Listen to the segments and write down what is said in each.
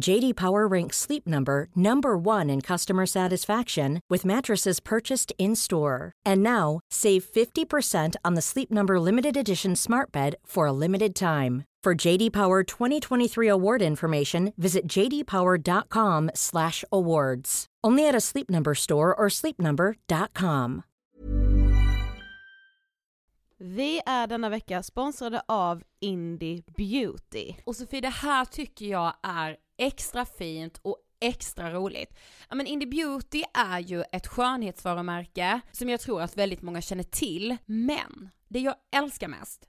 JD Power ranks Sleep Number number 1 in customer satisfaction with mattresses purchased in-store. And now, save 50% on the Sleep Number limited edition Smart Bed for a limited time. For JD Power 2023 award information, visit jdpower.com/awards. Only at a Sleep Number store or sleepnumber.com. Vi är denna vecka sponsrade av Indie Beauty. Och Sofie, det här tycker jag är extra fint och extra roligt. Ja men Indie Beauty är ju ett skönhetsvarumärke som jag tror att väldigt många känner till, men det jag älskar mest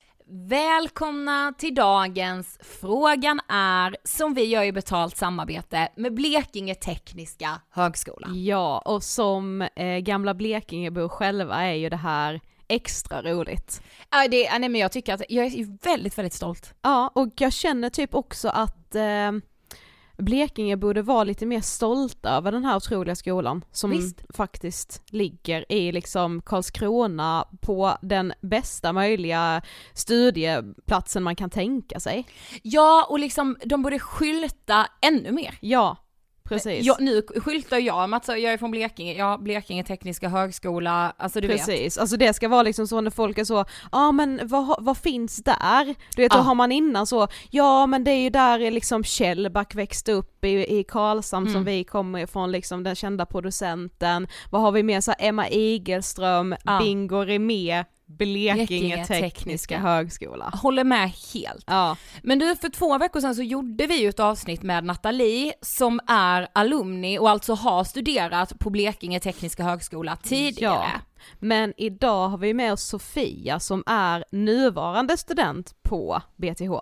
Välkomna till dagens Frågan är, som vi gör i betalt samarbete med Blekinge Tekniska Högskola. Ja, och som eh, gamla Blekingebor själva är ju det här extra roligt. Ja, det, nej, men jag tycker att jag är väldigt, väldigt stolt. Ja, och jag känner typ också att eh, Blekinge borde vara lite mer stolta över den här otroliga skolan som Visst. faktiskt ligger i liksom Karlskrona på den bästa möjliga studieplatsen man kan tänka sig. Ja, och liksom de borde skylta ännu mer. Ja, precis. Jag, nu skyltar jag med att jag är från Blekinge, ja Blekinge Tekniska Högskola, alltså du vet. Precis, alltså det ska vara liksom så när folk är så, ja ah, men vad, vad finns där? Du vet, då Ja. har man innan så, ja men det är ju där liksom Kjellback växte upp i, i Karlshamn som Mm. vi kommer ifrån, liksom den kända producenten, vad har vi mer, så här, Emma Igelström, Ja. Bingo Rimér, Blekinge, Blekinge Tekniska, Tekniska. Högskola. Håller med helt. Ja, Men du, för två veckor sedan så gjorde vi ju ett avsnitt med Nathalie som är alumni och alltså har studerat på Blekinge Tekniska Högskola tidigare. Ja. men idag har vi med oss Sofia som är nuvarande student på BTH.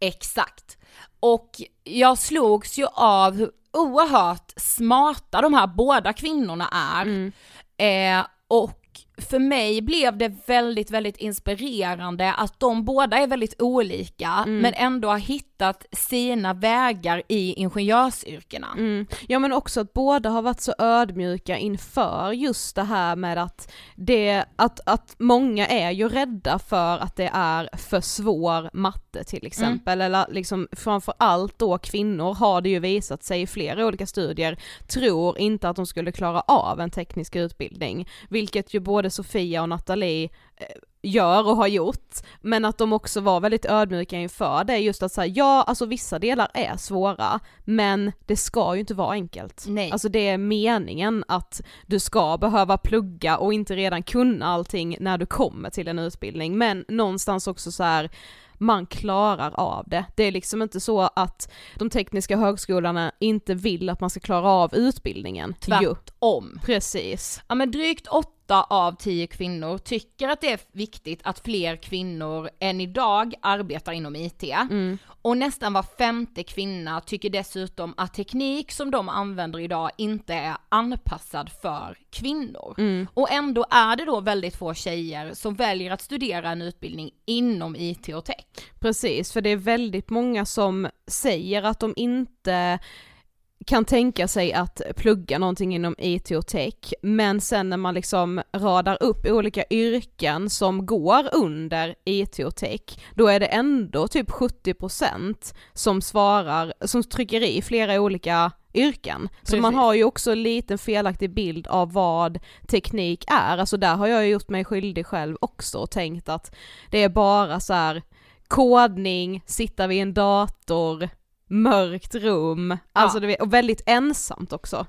Exakt. Och jag slogs ju av hur oerhört smarta de här båda kvinnorna är. Mm. Eh, och för mig blev det väldigt, väldigt inspirerande att de båda är väldigt olika Mm. men ändå har hittat sina vägar i ingenjörsyrkena. Mm. Ja men också att båda har varit så ödmjuka inför just det här med att det, att, att många är ju rädda för att det är för svår matte till exempel, eller liksom framför allt då kvinnor har det ju visat sig i flera olika studier, tror inte att de skulle klara av en teknisk utbildning, vilket ju både Sofia och Nathalie eh, gör och har gjort, men att de också var väldigt ödmjuka inför det, just att säga ja, alltså vissa delar är svåra, men det ska ju inte vara enkelt. Nej. Alltså det är meningen att du ska behöva plugga och inte redan kunna allting när du kommer till en utbildning, men någonstans också så här man klarar av det. Det är liksom inte så att de tekniska högskolorna inte vill att man ska klara av utbildningen. Tvärtom. precis. Ja men drygt åtta av tio kvinnor tycker att det är viktigt att fler kvinnor än idag arbetar inom IT. Mm. Och nästan var femte kvinna tycker dessutom att teknik som de använder idag inte är anpassad för kvinnor. Mm. Och ändå är det då väldigt få tjejer som väljer att studera en utbildning inom IT och tech. Precis, för det är väldigt många som säger att de inte kan tänka sig att plugga någonting inom IT och tech, men sen när man liksom radar upp olika yrken som går under IT och tech, då är det ändå typ 70% som svarar, som trycker i flera olika yrken. Så man Precis. har ju också en liten felaktig bild av vad teknik är, alltså där har jag gjort mig skyldig själv också och tänkt att det är bara så här kodning, sitta vid en dator, mörkt rum, alltså du vet, och väldigt ensamt också.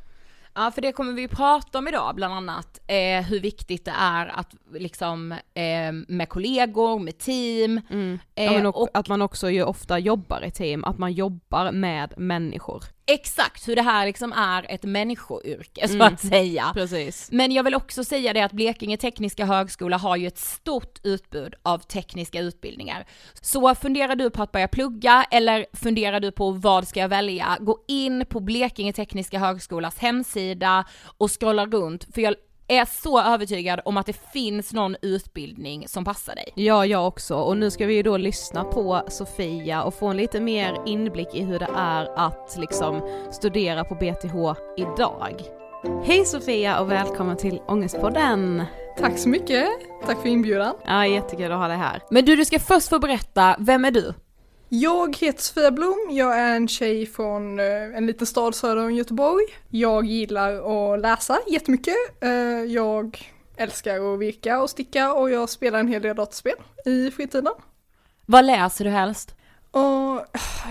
Ja, för det kommer vi prata om idag, bland annat eh, hur viktigt det är att liksom eh, med kollegor, med team. Ja, Eh, men och, och att man också ju ofta jobbar i team, att man jobbar med människor. Exakt hur det här liksom är ett människoyrke så Mm. att säga. Precis. Men jag vill också säga det att Blekinge Tekniska Högskola har ju ett stort utbud av tekniska utbildningar. Så funderar du på att börja plugga eller funderar du på vad ska jag välja? Gå in på Blekinge Tekniska Högskolas hemsida och scrolla runt för jag är så övertygad om att det finns någon utbildning som passar dig. Ja, jag också. Och nu ska vi ju då lyssna på Sofia och få en lite mer inblick i hur det är att liksom studera på BTH idag. Hej Sofia och välkommen till Ångestpodden! Tack så mycket. Tack för inbjudan. Ja, jättekul att ha dig här. Men du, du ska först få berätta, vem är du? Jag heter Sofia Blom. Jag är en tjej från eh, en liten stad söder om Göteborg. Jag gillar att läsa jättemycket. Eh, Jag älskar att virka och sticka och jag spelar en hel del dataspel i fritiden. Vad läser du helst? Och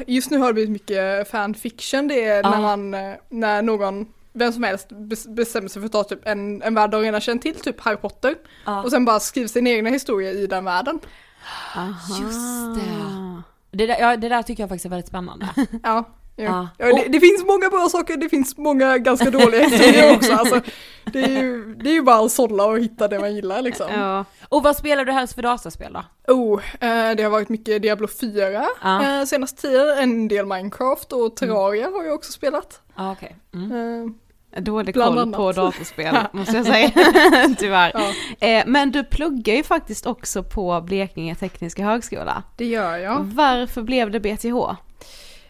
just nu har det blivit mycket fanfiction. Det är Ja. när man, eh, när någon, vem som helst bes- bestämmer sig för att ta typ en, en värld de redan känner till, typ Harry Potter. Ja. Och sen bara skriver sin egna historia i den världen. Aha. Just det. Det där, ja, det där tycker jag faktiskt är väldigt spännande. Ja. Ja. Ja. Det, det finns många bra saker, det finns många ganska dåliga historier också. Alltså, det, är ju, det är ju bara att sålla och hitta det man gillar liksom. Ja. Och vad spelar du helst för dataspel då? Oh, eh, det har varit mycket Diablo 4 Ja. eh, senaste tiden, en del Minecraft och Terraria har jag också spelat. Ja okej. Mm. Eh, Dålig Bland koll annat. på datorspel måste jag säga, tyvärr. ja, Eh, men du pluggar ju faktiskt också på Blekinge Tekniska Högskola. det gör jag. Varför blev det BTH?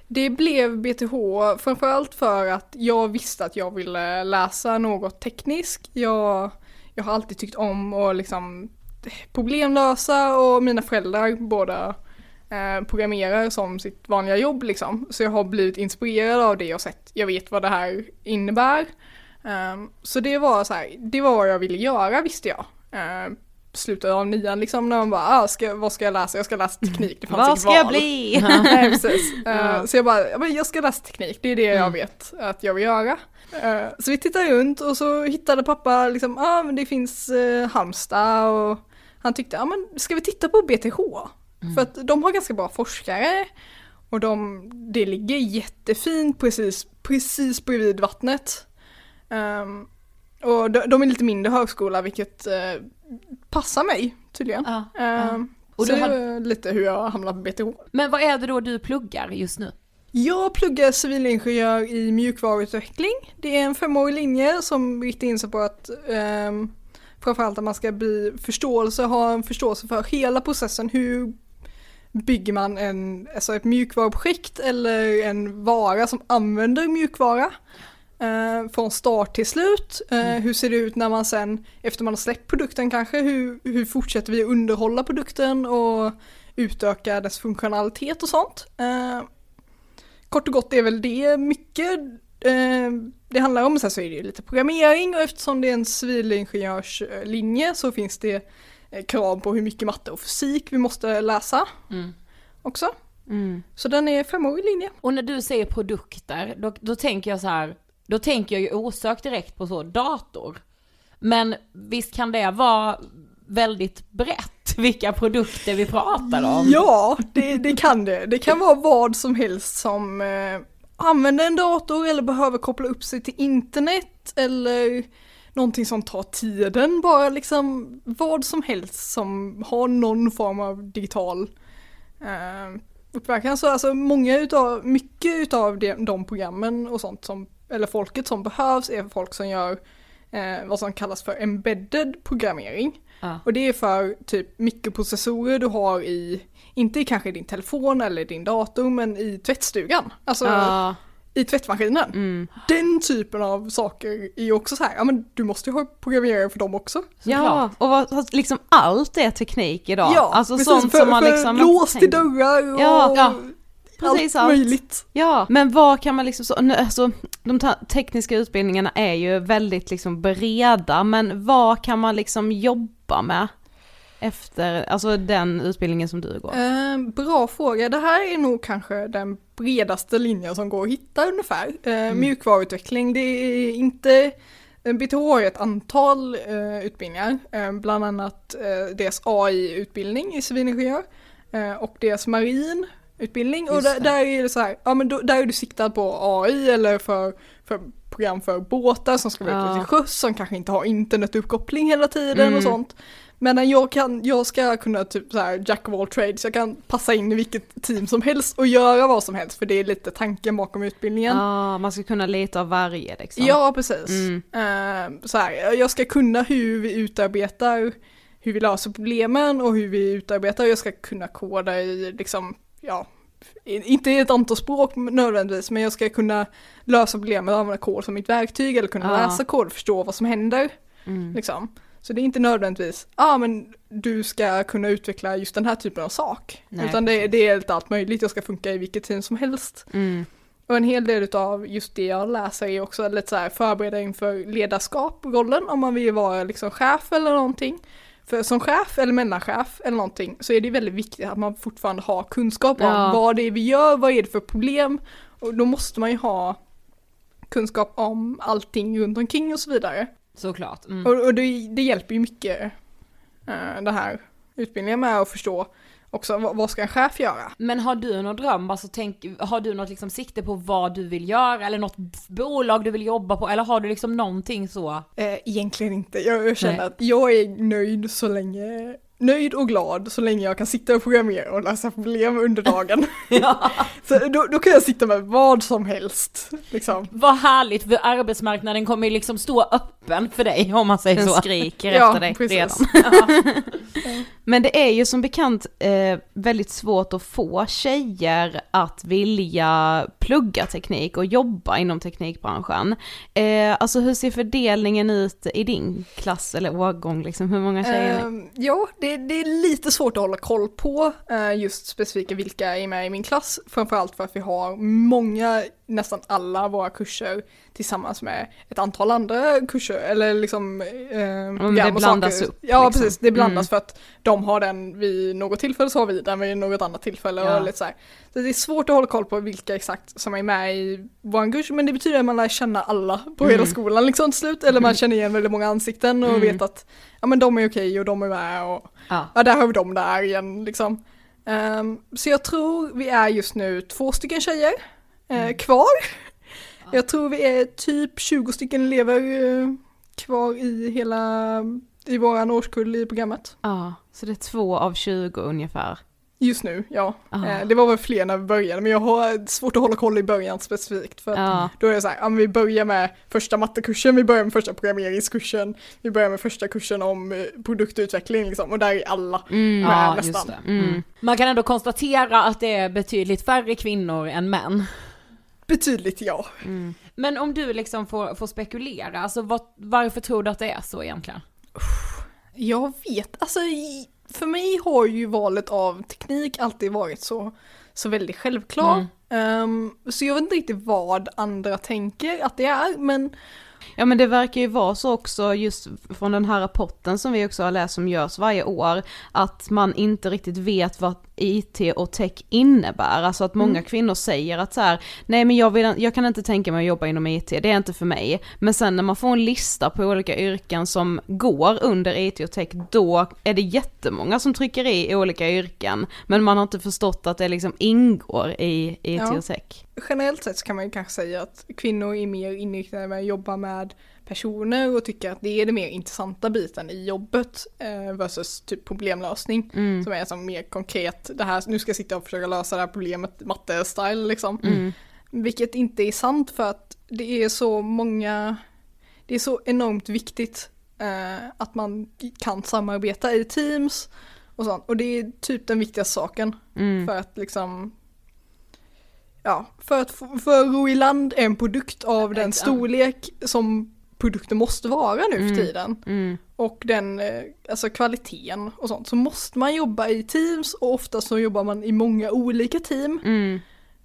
Det blev BTH framförallt för att jag visste att jag ville läsa något tekniskt. Jag, jag har alltid tyckt om att liksom problemlösa och mina föräldrar båda eh, programmerar som sitt vanliga jobb liksom. Så jag har blivit inspirerad av det och sett, jag vet vad det här innebär. Ehm, så det var så här, det var vad jag ville göra visste jag. Uh, slutet av nian liksom när man bara, ah, ska, vad ska jag läsa? Jag ska läsa teknik. Det fanns Vad ska jag val. bli? Nej, precis. Eh, Ja. Så jag bara, jag ska läsa teknik, det är det jag Mm. vet att jag vill göra. Eh, Så vi tittade runt och så hittade pappa liksom, ah, men det finns uh, Halmstad och han tyckte, ja ah, men ska vi titta på BTH? För att de har ganska bra forskare och de, det ligger jättefint precis, precis bredvid vattnet. Ehm, och de, de är lite mindre högskola vilket eh, passar mig tydligen. Ja, Ehm, Och så det hade- är lite hur jag hamnade på BTH. Men vad är det då du pluggar just nu? Jag pluggar civilingenjör i mjukvaruutveckling. Det är en femårig linje som riktar in sig på att um, framförallt att man ska bli förståelse, ha en förståelse för hela processen. Hur bygger man en, alltså ett mjukvaruprojekt eller en vara som använder mjukvara? Uh, från start till slut. Uh, mm. Hur ser det ut när man sen, efter man har släppt produkten kanske, hur, hur fortsätter vi att underhålla produkten och utöka dess funktionalitet och sånt. Uh, kort och gott är väl det mycket det handlar om. Sen så är det ju lite programmering och eftersom det är en civilingenjörslinje så finns det krav på hur mycket matte och fysik vi måste läsa mm. också. Mm. Så den är femårig linje. Och när du säger produkter, då, då tänker jag så här, då tänker jag ju osökt direkt på så dator. Men visst kan det vara väldigt brett vilka produkter vi pratar om? Ja, det, det kan det. Det kan vara vad som helst som eh, använder en dator eller behöver koppla upp sig till internet eller någonting som tar tiden, bara liksom vad som helst som har någon form av digital eh, uppverkan. Så alltså många utav, mycket utav de, de programmen och sånt som eller folket som behövs är folk som gör eh, vad som kallas för embedded programmering. Ah. Och det är för typ mikroprocessorer du har i, inte i kanske din telefon eller din dator, men i tvättstugan. Alltså ah. I tvättmaskinen. Mm. Den typen av saker är ju också så här, ja men du måste ju ha programmerare för dem också. Ja, och liksom allt är teknik idag. Ja, alltså precis, sånt för, som man liksom... Lås till dörrar och... Ja, ja Precis allt. möjligt. Ja, men vad kan man liksom, så, alltså, de tekniska utbildningarna är ju väldigt liksom breda, men vad kan man liksom jobba med? Efter, alltså den utbildningen som du går? Eh, bra fråga, det här är nog kanske den bredaste linjen som går att hitta ungefär. Eh, mm. Mjukvaruutveckling, det är inte BTH har ju ett antal eh, utbildningar, eh, bland annat eh, deras AI-utbildning i civilingenjör eh, och deras marin utbildning och där, där, är det så här, ja men då, där är du siktad på AI eller för, för program för båtar som ska vara ja. ute till sjöss som kanske inte har internetuppkoppling hela tiden mm. och sånt. Men jag, kan, jag ska kunna typ så här jack of all trades, jag kan passa in i vilket team som helst och göra vad som helst för det är lite tanken bakom utbildningen. Ja, man ska kunna leta av varje liksom. Ja, precis. Mm. Uh, så här, jag ska kunna hur vi utarbetar, hur vi löser problemen och hur vi utarbetar, jag ska kunna koda i liksom ja, inte i ett antal språk nödvändigtvis, men jag ska kunna lösa problemet och använda kod som mitt verktyg eller kunna ja. läsa kod och förstå vad som händer. Mm. Liksom. Så det är inte nödvändigtvis, ja ah, men du ska kunna utveckla just den här typen av sak. Nej, Utan det, det, är lite allt möjligt, jag ska funka i vilket team som helst. Mm. Och en hel del av just det jag läser är också lite så här förbereda inför ledarskap, rollen, om man vill vara liksom chef eller någonting. För som chef eller mellanchef eller någonting så är det väldigt viktigt att man fortfarande har kunskap om ja. vad det är vi gör, vad är det för problem och då måste man ju ha kunskap om allting runt omkring och så vidare. Såklart. Mm. Och, och det, det, hjälper ju mycket uh, det här utbildningen med att förstå också vad ska en chef göra? Men har du någon dröm, alltså tänk, har du något liksom sikte på vad du vill göra eller något bolag du vill jobba på eller har du liksom någonting så? Eh, egentligen inte, jag, jag känner Nej. att jag är nöjd så länge nöjd och glad så länge jag kan sitta och programmera och lösa problem under dagen. ja. Så då, då, kan jag sitta med vad som helst. Liksom. Vad härligt, för arbetsmarknaden kommer liksom stå öppen för dig om man säger Den så. Den skriker ja, efter dig precis. redan. Men det är ju som bekant eh, väldigt svårt att få tjejer att vilja plugga teknik och jobba inom teknikbranschen. Eh, alltså hur ser fördelningen ut i din klass eller årgång liksom? Hur många tjejer? Eh, ja, det, det, är lite svårt att hålla koll på eh, just specifika vilka är med i min klass. Framförallt för att vi har många, nästan alla våra kurser tillsammans med ett antal andra kurser eller liksom eh, Om det blandas upp. Ja liksom. precis, det blandas mm. för att de har den vid något tillfälle så har vi den vid något annat tillfälle ja. och lite så. Så det är svårt att hålla koll på vilka exakt som är med i vår kurs men det betyder att man lär känna alla på mm. hela skolan liksom till slut eller man mm. känner igen väldigt många ansikten och mm. vet att ja men de är okej och de är med och ja, ja där har vi dem där igen liksom. Um, så jag tror vi är just nu två stycken tjejer uh, kvar. Jag tror vi är typ 20 stycken elever uh, kvar i hela, i våran årskull i programmet. Ja, så det är två av 20 ungefär. Just nu, ja. Eh, Det var väl fler när vi började, men jag har svårt att hålla koll i början specifikt. För att Ja. då är det så här, ja, vi börjar med första mattekursen, vi börjar med första programmeringskursen, vi börjar med första kursen om eh, produktutveckling liksom, och där är alla Mm. med Ja, nästan. just det. Mm. Man kan ändå konstatera att det är betydligt färre kvinnor än män. Betydligt ja. Men om du liksom får, får spekulera, alltså vad, varför tror du att det är så egentligen? Jag vet, alltså för mig har ju valet av teknik alltid varit så, så väldigt självklar. Ehm, så jag vet inte riktigt vad andra tänker att det är, men Ja men det verkar ju vara så också just från den här rapporten som vi också har läst som görs varje år, att man inte riktigt vet vad IT och tech innebär. Alltså att många kvinnor säger att så här, nej men jag, vill, jag kan inte tänka mig att jobba inom IT, det är inte för mig. Men sen när man får en lista på olika yrken som går under IT och tech, då är det jättemånga som trycker i olika yrken. Men man har inte förstått att det liksom ingår i IT Ja. och tech. generellt sett så kan man ju kanske säga att kvinnor är mer inriktade med att jobba med personer och tycker att det är den mer intressanta biten i jobbet eh, versus typ problemlösning. Som är som mer konkret, det här, nu ska jag sitta och försöka lösa det här problemet matte-style liksom. Vilket inte är sant för att det är så många, det är så enormt viktigt eh, att man kan samarbeta i teams och sånt. Och det är typ den viktigaste saken. För att liksom Ja, för att för ro i land en produkt av den storlek som produkten måste vara nu Mm. för tiden och den eh, alltså kvaliteten och sånt så måste man jobba i teams och oftast så jobbar man i många olika team Mm.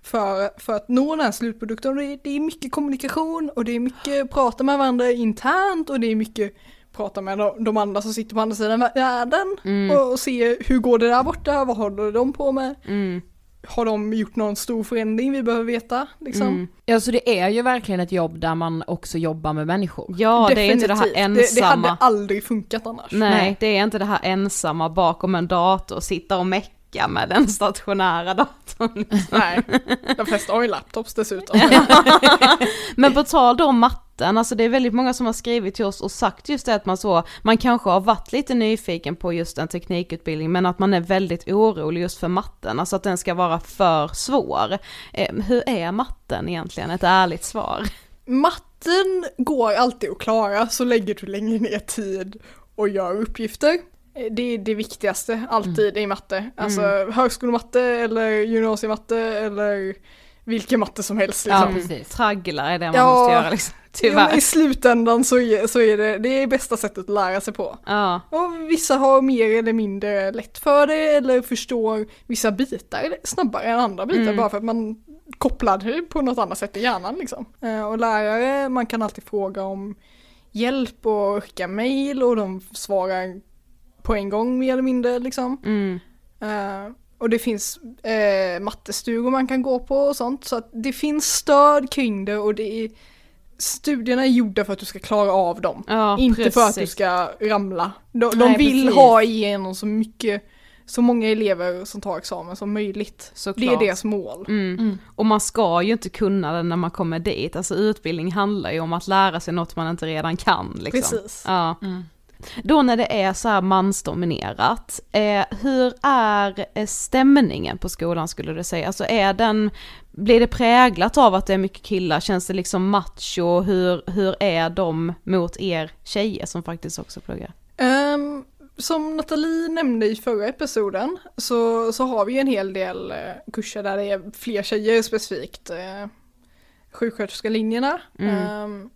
för, för att nå den här slutprodukten. Det, är, det är mycket kommunikation och det är mycket prata med varandra internt och det är mycket prata med de, de andra som sitter på andra sidan världen och, och se hur går det där borta, vad håller de på med? Mm. Har de gjort någon stor förändring vi behöver veta? Liksom? Ja så det är ju verkligen ett jobb där man också jobbar med människor. Ja det är inte det här Definitivt. ensamma. Det, det hade aldrig funkat annars. Nej, Nej. det är inte det här ensamma bakom en dator och sitta och mecka med den stationära datorn. Nej, de flesta har ju laptops dessutom. Men på tal då om matten, alltså det är väldigt många som har skrivit till oss och sagt just det att man så, man kanske har varit lite nyfiken på just en teknikutbildning men att man är väldigt orolig just för matten, alltså att den ska vara för svår. Eh, hur är matten egentligen? Ett ärligt svar. Matten går alltid att klara så länge du lägger ner tid och gör uppgifter. Eh, Det är det viktigaste alltid i matte. Alltså högskolematte eller gymnasiematte eller vilken matte som helst. Ja Liksom. precis. Tragglar är det man Ja, måste göra liksom, tyvärr. I slutändan så är, så är det det är bästa sättet att lära sig på. Ja, Och vissa har mer eller mindre lätt för det eller förstår vissa bitar snabbare än andra bitar Mm. bara för att man kopplar det på något annat sätt i hjärnan liksom. Eh, Och lärare, man kan alltid fråga om hjälp och skicka mail och de svarar på en gång mer eller mindre liksom. mm, Eh, och det finns eh, mattestugor man kan gå på och sånt så att det finns stöd kring det och det är Studierna är gjorda för att du ska klara av dem. ja Inte för att du precis. ska ramla. De, de Nej, vill precis. ha igenom så mycket, så många elever som tar examen som möjligt. Såklart. Det är deras mål. Mm. Och man ska ju inte kunna det när man kommer dit, alltså utbildning handlar ju om att lära sig något man inte redan kan liksom. Precis. Ja. Då när det är så här mansdominerat, eh, hur är eh, stämningen på skolan skulle du säga? Alltså är den, blir det präglat av att det är mycket killar? Känns det liksom macho? Hur, hur är de mot er tjejer som faktiskt också pluggar? Ehm, som Nathalie nämnde i förra episoden så, så har vi en hel del eh, kurser där det är fler tjejer specifikt. Eh, sjuksköterskelinjerna. Ehm,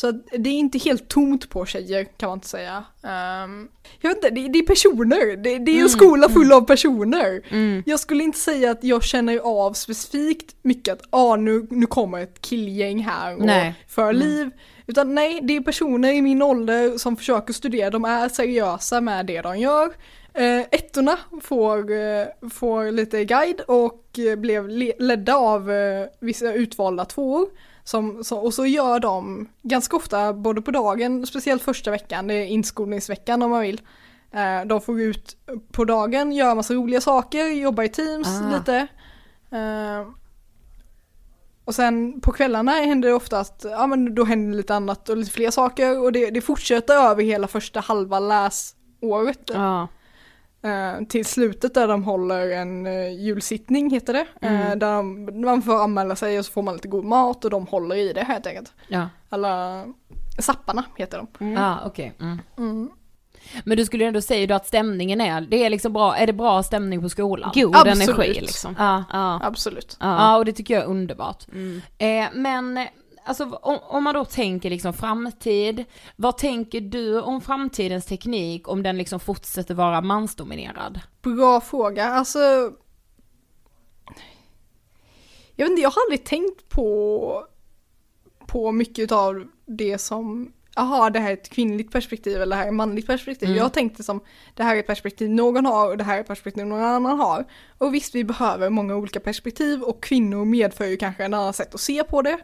så det är inte helt tomt på tjejer kan man inte säga. Ehm, jag vet inte, det, det är personer. Det, det är en skola full av personer. Jag skulle inte säga att jag känner av specifikt mycket att ah, nu, nu kommer ett killgäng här och Nej. för liv. Utan nej, det är personer i min ålder som försöker studera, de är seriösa med det de gör. Eh, ettorna får, eh, får lite guide och eh, blev le- ledda av eh, vissa utvalda tvåor. Som, så, och så gör de ganska ofta, både på dagen, speciellt första veckan, det är inskolningsveckan om man vill. Eh, de får gå ut på dagen, göra massa roliga saker, jobba i teams Ah. lite. Eh, och sen på kvällarna händer det ofta att ja, men då händer lite annat och lite fler saker och det, det fortsätter över hela första halva läsåret. Ja. Eh, till slutet där de håller en uh, julsittning heter det. Mm. Eh, där de, man får anmäla sig och så får man lite god mat och de håller i det helt enkelt. Ja, Alla sapparna heter de. ah, okej. Mm. Mm. Men du skulle ändå säga då att stämningen är, det är liksom bra, är det bra stämning på skolan? God Absolut. energi liksom. Ja. Ja. Absolut. Ja, Ja. och det tycker jag är underbart. Mm. Eh, men eh, alltså om, om man då tänker liksom framtid, vad tänker du om framtidens teknik om den liksom fortsätter vara mansdominerad? Bra fråga. Alltså. Jag vet inte, jag har aldrig tänkt på, på mycket av det som, jaha det här är ett kvinnligt perspektiv eller det här är ett manligt perspektiv. Mm. Jag har tänkt det som, det här är ett perspektiv någon har och det här är ett perspektiv någon annan har. Och visst, vi behöver många olika perspektiv och kvinnor medför ju kanske en annan sätt att se på det.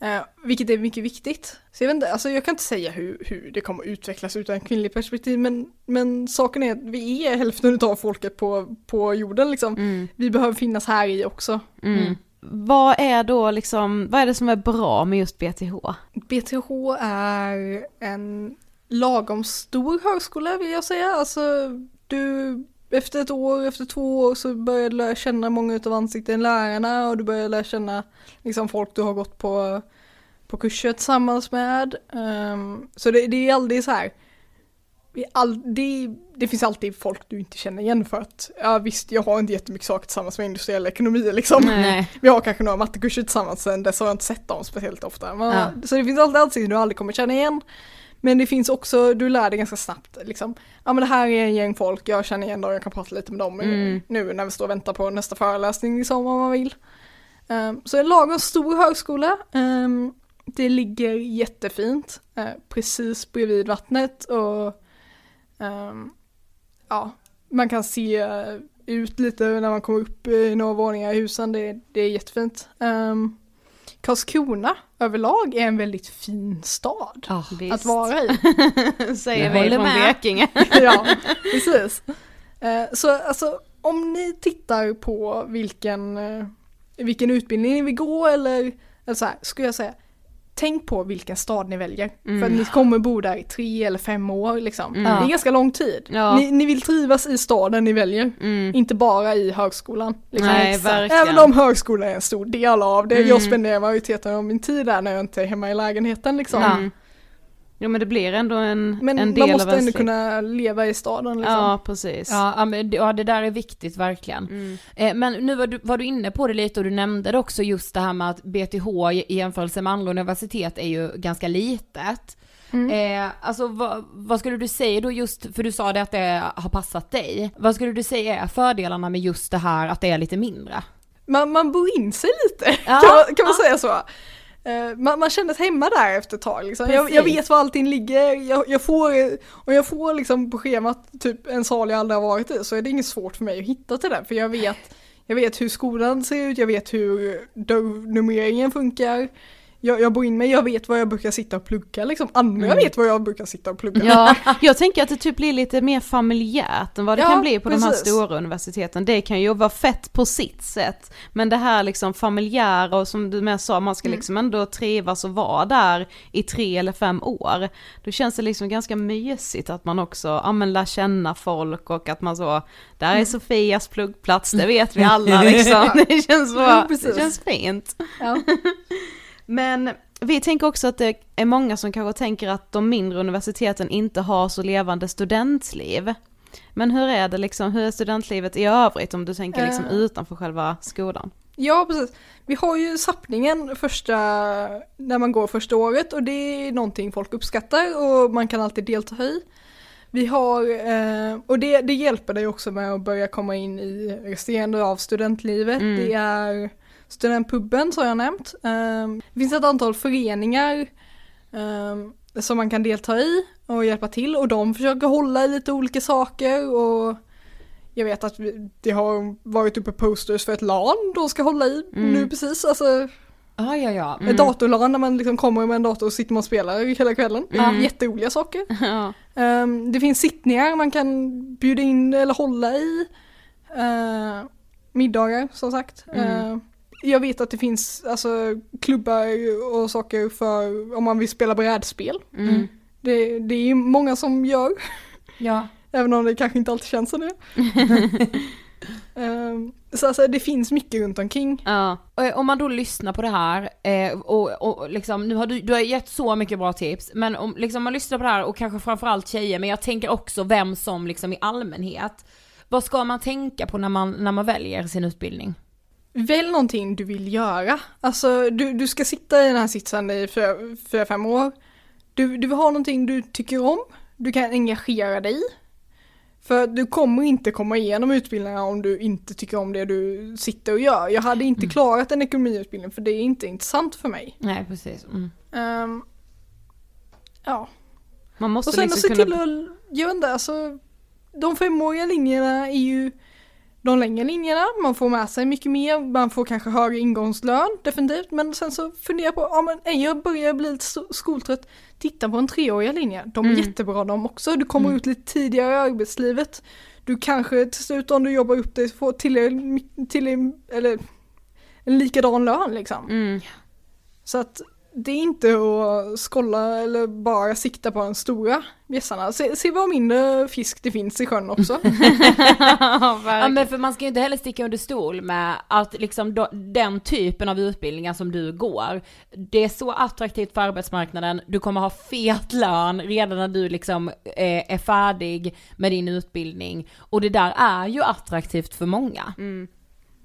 Eh, vilket är mycket viktigt. Så jag vet inte, alltså jag kan inte säga hur, hur det kommer att utvecklas utan kvinnligt perspektiv men, men saken är att vi är hälften av folket på, på jorden liksom. Vi behöver finnas här i också. Mm. Vad är då liksom, vad är det som är bra med just BTH? BTH är en lagom stor högskola vill jag säga. Alltså du, efter ett år, efter två år så börjar du lära känna många av ansikten lärarna och du börjar lära känna liksom folk du har gått på, på kurser tillsammans med. Ehm, så det, det är aldrig så här. All, det, det finns alltid folk du inte känner igen för att, ja visst jag har inte jättemycket saker tillsammans med industriell ekonomi liksom. Nej. Vi har kanske några mattekurser tillsammans sen dess har jag inte sett dem speciellt ofta. Men, Ja. Så det finns alltid ansikten du aldrig kommer känna igen. Men det finns också, du lär dig ganska snabbt liksom. Ja men det här är en gäng folk, jag känner igen dem, jag kan prata lite med dem Mm. nu när vi står och väntar på nästa föreläsning liksom om man vill. Um, så en lagom stor högskola. Ehm, det ligger jättefint eh, precis bredvid vattnet och ehm, ja, man kan se ut lite när man kommer upp i några våningar i husen, det, det är jättefint. Um, Karlskrona överlag är en väldigt fin stad Visst. att vara i. Säger vi från med. Blekinge. ja, precis. Eh, Så alltså om ni tittar på vilken, eh, vilken utbildning ni vill gå eller, eller så här, skulle jag säga, tänk på vilken stad ni väljer. För att ni kommer bo där i tre eller fem år liksom. Det är ganska lång tid. Ja. Ni, ni vill trivas i staden ni väljer, Mm. inte bara i högskolan. Liksom. Nej. Även om högskolan är en stor del av det. Mm. Jag spenderar majoriteten av min tid där när jag inte är hemma i lägenheten liksom. Mm. Jo men det blir ändå en, Men en del man av måste ens ändå liv. kunna leva i staden liksom. Ja precis. Ja, ja, men det- ja, det där är viktigt verkligen. Mm. Eh, men nu var du, var du inne på det lite och du nämnde det också just det här med att BTH i jämförelse med andra universitet är ju ganska litet. Mm. Eh, alltså vad, vad skulle du säga då just, för du sa det att det har passat dig. Vad skulle du säga är fördelarna med just det här att det är lite mindre? man, man bor in sig lite, Ja, kan man, kan man säga så? Eh, man, man känner sig hemma där efter ett tag. Liksom. Jag, jag vet var allting ligger, jag, jag får, och jag får liksom på schemat typ en sal jag aldrig har varit i så är det inget svårt för mig att hitta till den för jag vet, jag vet hur skolan ser ut, jag vet hur dörrnumreringen funkar. Jag, jag bor in mig, jag vet var jag brukar sitta och plugga liksom. Andra vet var jag brukar sitta och plugga. Ja, jag tänker att det typ blir lite mer familjärt än vad det Ja, kan bli på de här precis. stora universiteten. Det kan ju vara fett på sitt sätt, men det här liksom familjära och som du med sa, man ska liksom ändå trivas och vara där i tre eller fem år. Då känns det liksom ganska mysigt att man också, ja men lär känna folk och att man så, där är Sofias pluggplats, det vet vi alla liksom. Det känns så, Ja, precis. det känns fint. Ja. Men vi tänker också att det är många som kanske tänker att de mindre universiteten inte har så levande studentliv. Men hur är det liksom, hur är studentlivet i övrigt om du tänker liksom Eh. utanför själva skolan? Ja, precis. Vi har ju sappningen första, när man går första året och det är någonting folk uppskattar och man kan alltid delta i. Vi har, eh, och det, det hjälper dig också med att börja komma in i resterande av studentlivet. Mm. Det är studentpubben som jag nämnt. Eh, det finns ett antal föreningar eh, som man kan delta i och hjälpa till och de försöker hålla i lite olika saker och jag vet att det har varit uppe posters för ett LAN de ska hålla i nu precis. Alltså Ja, ja, ja. ett datorLAN där man liksom kommer med en dator och sitter man och spelar hela kvällen. Ja, jätteroliga saker. Ja. Ehm, det finns sittningar man kan bjuda in eller hålla i. Uh, middagar som sagt. Ehm, jag vet att det finns alltså, klubbar och saker för om man vill spela brädspel. Mm. Det, det är ju många som gör. Ja. Även om det kanske inte alltid känns som det. um, så alltså det finns mycket runt omkring. Ja. Om man då lyssnar på det här eh, och, och liksom, nu har du, du har gett så mycket bra tips, men om liksom man lyssnar på det här och kanske framförallt tjejer, men jag tänker också vem som liksom i allmänhet, vad ska man tänka på när man, när man väljer sin utbildning? Välj någonting du vill göra. Alltså du, du ska sitta i den här sitsen i fyra, fem år. Du, du vill ha någonting du tycker om, du kan engagera dig. För du kommer inte komma igenom utbildningar om du inte tycker om det du sitter och gör. Jag hade inte mm. klarat en ekonomiutbildning för det är inte intressant för mig. Nej precis. Mm. Um, ja. Man måste och sen liksom se kunna... till att, jag vet inte, alltså de femåriga linjerna är ju de längre linjerna, man får med sig mycket mer, man får kanske högre ingångslön definitivt, men sen så funderar på, ja men jag börjar bli lite skoltrött, titta på en treåriga linje, de är mm. jättebra de också, du kommer mm. ut lite tidigare i arbetslivet, du kanske till slut om du jobbar upp dig får till, till eller en likadan lön liksom. Mm. Så att det är inte att skolla eller bara sikta på de stora bjässarna. Se, se vad mindre fisk det finns i sjön också. ja men för man ska ju inte heller sticka under stol med att liksom då, den typen av utbildningar som du går, det är så attraktivt för arbetsmarknaden, du kommer ha fet lön redan när du liksom eh, är färdig med din utbildning och det där är ju attraktivt för många. Mm.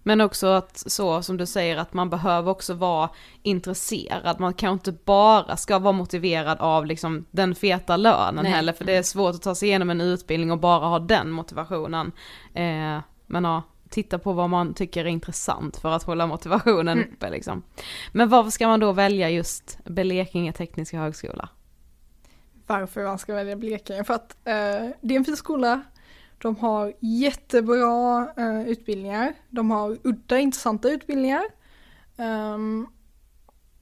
Men också att så som du säger att man behöver också vara intresserad, man kan inte bara ska vara motiverad av liksom den feta lönen Nej. heller för det är svårt att ta sig igenom en utbildning och bara ha den motivationen. Eh, men ja, titta på vad man tycker är intressant för att hålla motivationen mm. uppe liksom. Men varför ska man då välja just Blekinge Tekniska Högskola? Varför man ska välja Blekinge? För att eh, det är en fin skola, de har jättebra uh, utbildningar. De har udda intressanta utbildningar. Um,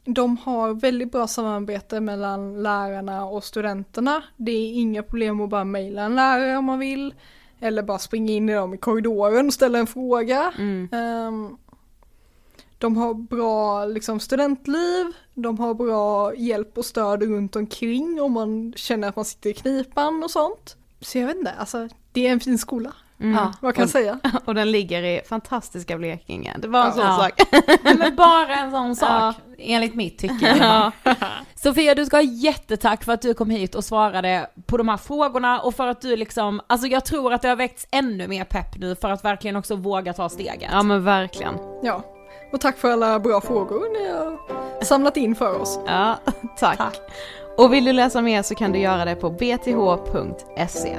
de har väldigt bra samarbete mellan lärarna och studenterna. Det är inga problem att bara mejla en lärare om man vill. Eller bara springa in i dem i korridoren och ställa en fråga. Mm. Um, de har bra liksom, studentliv, de har bra hjälp och stöd runt omkring om man känner att man sitter i knipan och sånt. Så jag vet inte, alltså det är en fin skola. Mm. Ja, vad kan jag säga? Och den ligger i fantastiska Blekinge. Det var en ja. sån sak. Men bara en sån sak, ja. enligt mitt tycke. Ja. Sofia, du ska ha jättetack för att du kom hit och svarade på de här frågorna och för att du liksom, alltså jag tror att det har väckts ännu mer pepp nu för att verkligen också våga ta steget. Ja men verkligen. Ja, och tack för alla bra frågor ni har samlat in för oss. Ja, tack. tack. Och vill du läsa mer så kan du göra det på bth.se.